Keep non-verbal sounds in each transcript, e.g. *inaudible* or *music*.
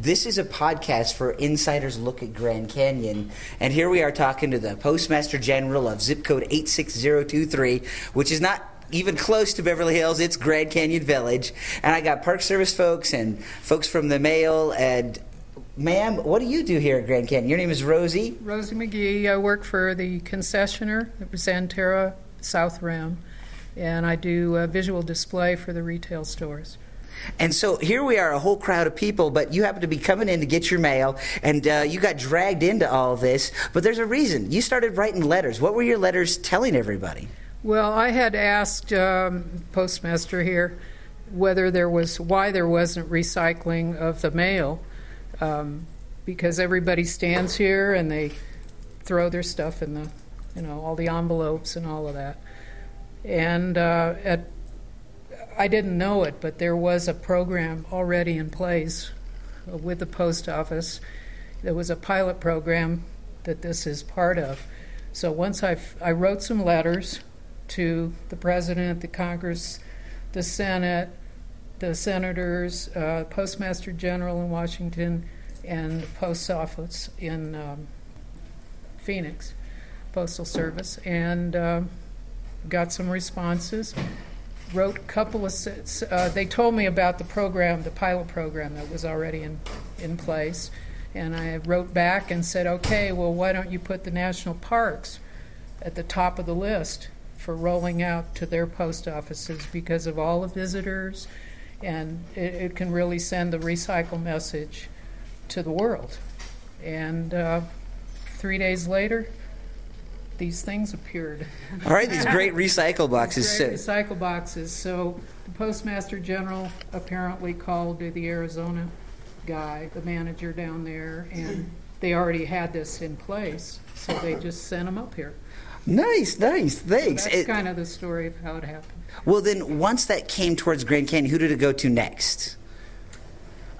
This is a podcast for insiders look at Grand Canyon. And here we are talking to the Postmaster General of zip code 86023, which is not even close to Beverly Hills. It's Grand Canyon Village. And I got Park Service folks and folks from the mail. And, ma'am, what do you do here at Grand Canyon? Your name is Rosie? Rosie McGee. I work for the concessionaire, the Xanterra South Rim, and I do a visual display for the retail stores. And so here we are, a whole crowd of people, but you happen to be coming in to get your mail, and uh, you got dragged into all this. But there's a reason. You started writing letters. What were your letters telling everybody? Well, I had asked um, postmaster here whether there was why there wasn't recycling of the mail, um, because everybody stands here and they throw their stuff in the, you know, all the envelopes and all of that. And uh, at I didn't know it, but there was a program already in place with the post office. There was a pilot program that this is part of. So once I, I wrote some letters to the president, the Congress, the Senate, the senators, uh, Postmaster General in Washington, and the post office in um, Phoenix, Postal Service, and uh, got some responses wrote a couple of, uh, they told me about the program, the pilot program that was already in, in place. And I wrote back and said, okay, well, why don't you put the national parks at the top of the list for rolling out to their post offices because of all the visitors, and it, it can really send the recycle message to the world. And uh, three days later, these things appeared. All right, these great *laughs* recycle boxes. Great recycle boxes. So the postmaster general apparently called the Arizona guy, the manager down there, and they already had this in place, so they just sent them up here. Nice, nice, thanks. So that's it, kind of the story of how it happened. Well, then, once that came towards Grand Canyon, who did it go to next?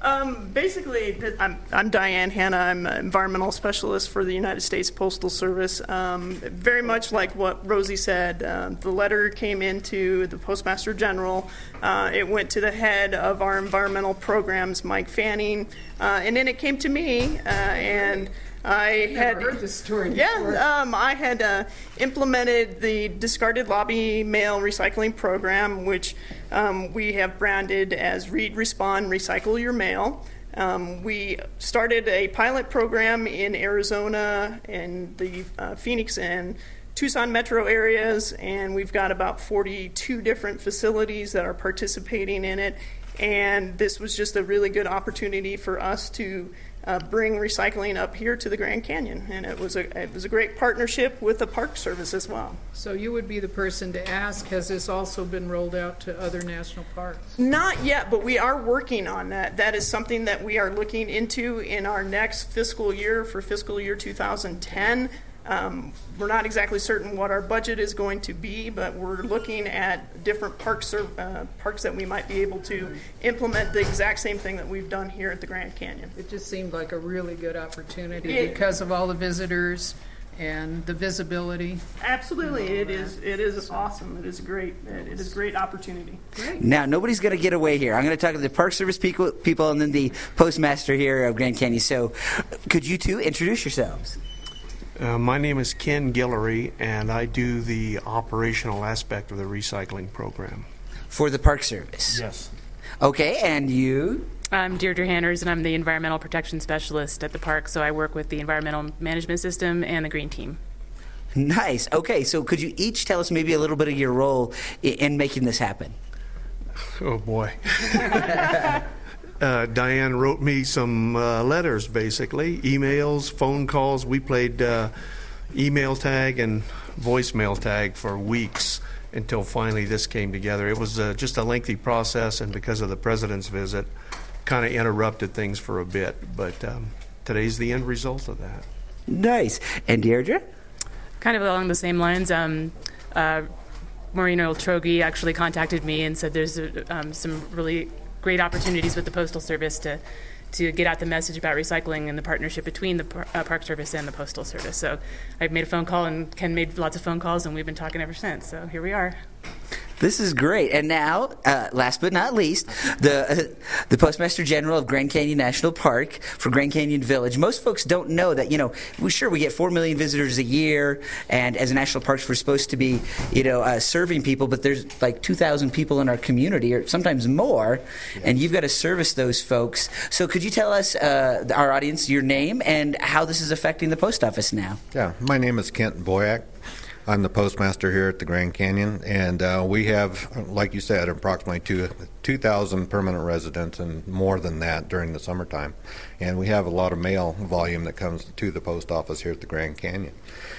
Um, basically, I'm, I'm Diane Hanna. I'm an environmental specialist for the United States Postal Service. Um, very much like what Rosie said, uh, the letter came into the Postmaster General. Uh, it went to the head of our environmental programs, Mike Fanning, uh, and then it came to me. Uh, and I had heard this story. Yeah, um, I had uh, implemented the discarded lobby mail recycling program, which um, we have branded as Read, Respond, Recycle Your Mail. Um, we started a pilot program in Arizona and the uh, Phoenix and Tucson metro areas, and we've got about 42 different facilities that are participating in it. And this was just a really good opportunity for us to uh, bring recycling up here to the Grand Canyon, and it was a it was a great partnership with the Park Service as well. So you would be the person to ask. Has this also been rolled out to other national parks? Not yet, but we are working on that. That is something that we are looking into in our next fiscal year for fiscal year 2010. Um, we're not exactly certain what our budget is going to be, but we're looking at different parks or, uh, parks that we might be able to implement the exact same thing that we've done here at the Grand Canyon. It just seemed like a really good opportunity it, because of all the visitors and the visibility. Absolutely, it is. It is awesome. It is great. It is a great opportunity. Great. Now nobody's going to get away here. I'm going to talk to the Park Service people, people, and then the postmaster here of Grand Canyon. So, could you two introduce yourselves? Uh, my name is Ken Gillery, and I do the operational aspect of the recycling program. For the Park Service? Yes. Okay, and you? I'm Deirdre Hanners, and I'm the Environmental Protection Specialist at the park, so I work with the Environmental Management System and the Green Team. Nice. Okay, so could you each tell us maybe a little bit of your role in making this happen? Oh, boy. *laughs* uh, Diane wrote me some uh, letters, basically, emails, phone calls. We played uh, email tag and voicemail tag for weeks until finally this came together. It was uh, just a lengthy process, and because of the president's visit, kind of interrupted things for a bit. But um, today's the end result of that. Nice. And Deirdre? Kind of along the same lines. Um, uh, Maureen Oltrogge actually contacted me and said there's um, some really great opportunities with the Postal Service to to get out the message about recycling and the partnership between the uh, Park Service and the Postal Service. So I made a phone call, and Ken made lots of phone calls, and we've been talking ever since. So here we are. This is great. And now, uh, last but not least, the uh, the Postmaster General of Grand Canyon National Park for Grand Canyon Village. Most folks don't know that. You know, we sure we get four million visitors a year, and as a national parks, we're supposed to be, you know, uh, serving people. But there's like two thousand people in our community, or sometimes more, and you've got to service those folks. So, could you tell us, uh, our audience, your name and how this is affecting the post office now? Yeah, my name is Kent Boyack. I'm the postmaster here at the Grand Canyon, and uh, we have, like you said, approximately two 2,000 permanent residents and more than that during the summertime. And we have a lot of mail volume that comes to the post office here at the Grand Canyon.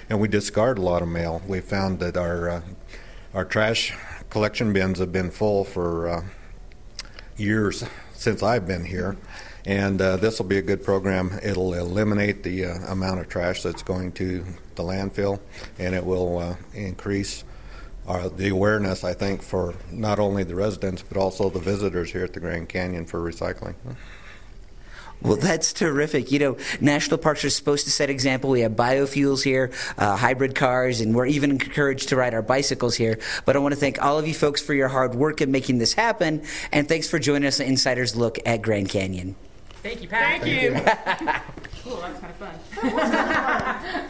And we discard a lot of mail. We found that our uh, our trash collection bins have been full for uh, years since I've been here. And uh, this will be a good program. It'll eliminate the uh, amount of trash that's going to the landfill, and it will uh, increase our, the awareness, I think, for not only the residents but also the visitors here at the Grand Canyon for recycling. Well, that's terrific. You know, national parks are supposed to set example. We have biofuels here, uh, hybrid cars, and we're even encouraged to ride our bicycles here. But I want to thank all of you folks for your hard work in making this happen, and thanks for joining us on Insider's Look at Grand Canyon. Thank you, Pat. Thank you. *laughs* Cool, that was kind of fun. *laughs*